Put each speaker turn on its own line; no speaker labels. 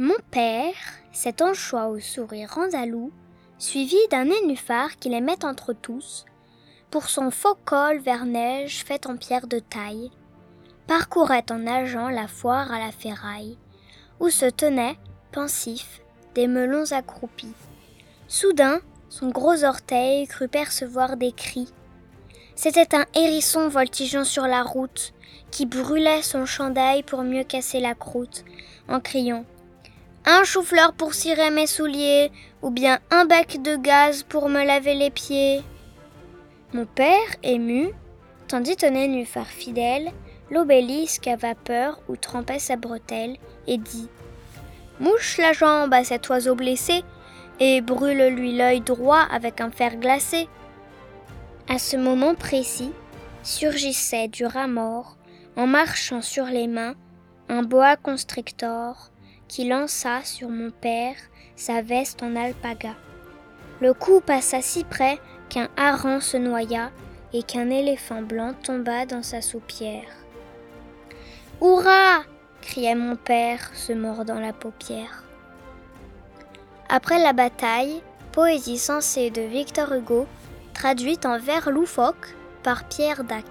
Mon père, cet anchois au sourire andalou, suivi d'un nénuphar qui les met entre tous, pour son faux col vers neige fait en pierre de taille, parcourait en nageant la foire à la ferraille, où se tenaient, pensifs, des melons accroupis. Soudain, son gros orteil crut percevoir des cris. C'était un hérisson voltigeant sur la route, qui brûlait son chandail pour mieux casser la croûte, en criant un chou-fleur pour cirer mes souliers, ou bien un bec de gaz pour me laver les pieds. Mon père, ému, tendit au nénuphar fidèle l'obélisque à vapeur où trempait sa bretelle, et dit Mouche la jambe à cet oiseau blessé, et brûle-lui l'œil droit avec un fer glacé. À ce moment précis, surgissait du rat mort, en marchant sur les mains, un boa constrictor, qui lança sur mon père sa veste en alpaga. Le coup passa si près qu'un hareng se noya et qu'un éléphant blanc tomba dans sa soupière. Hurrah criait mon père, se mordant la paupière. Après la bataille, poésie sensée de Victor Hugo, traduite en vers loufoque par Pierre Dac.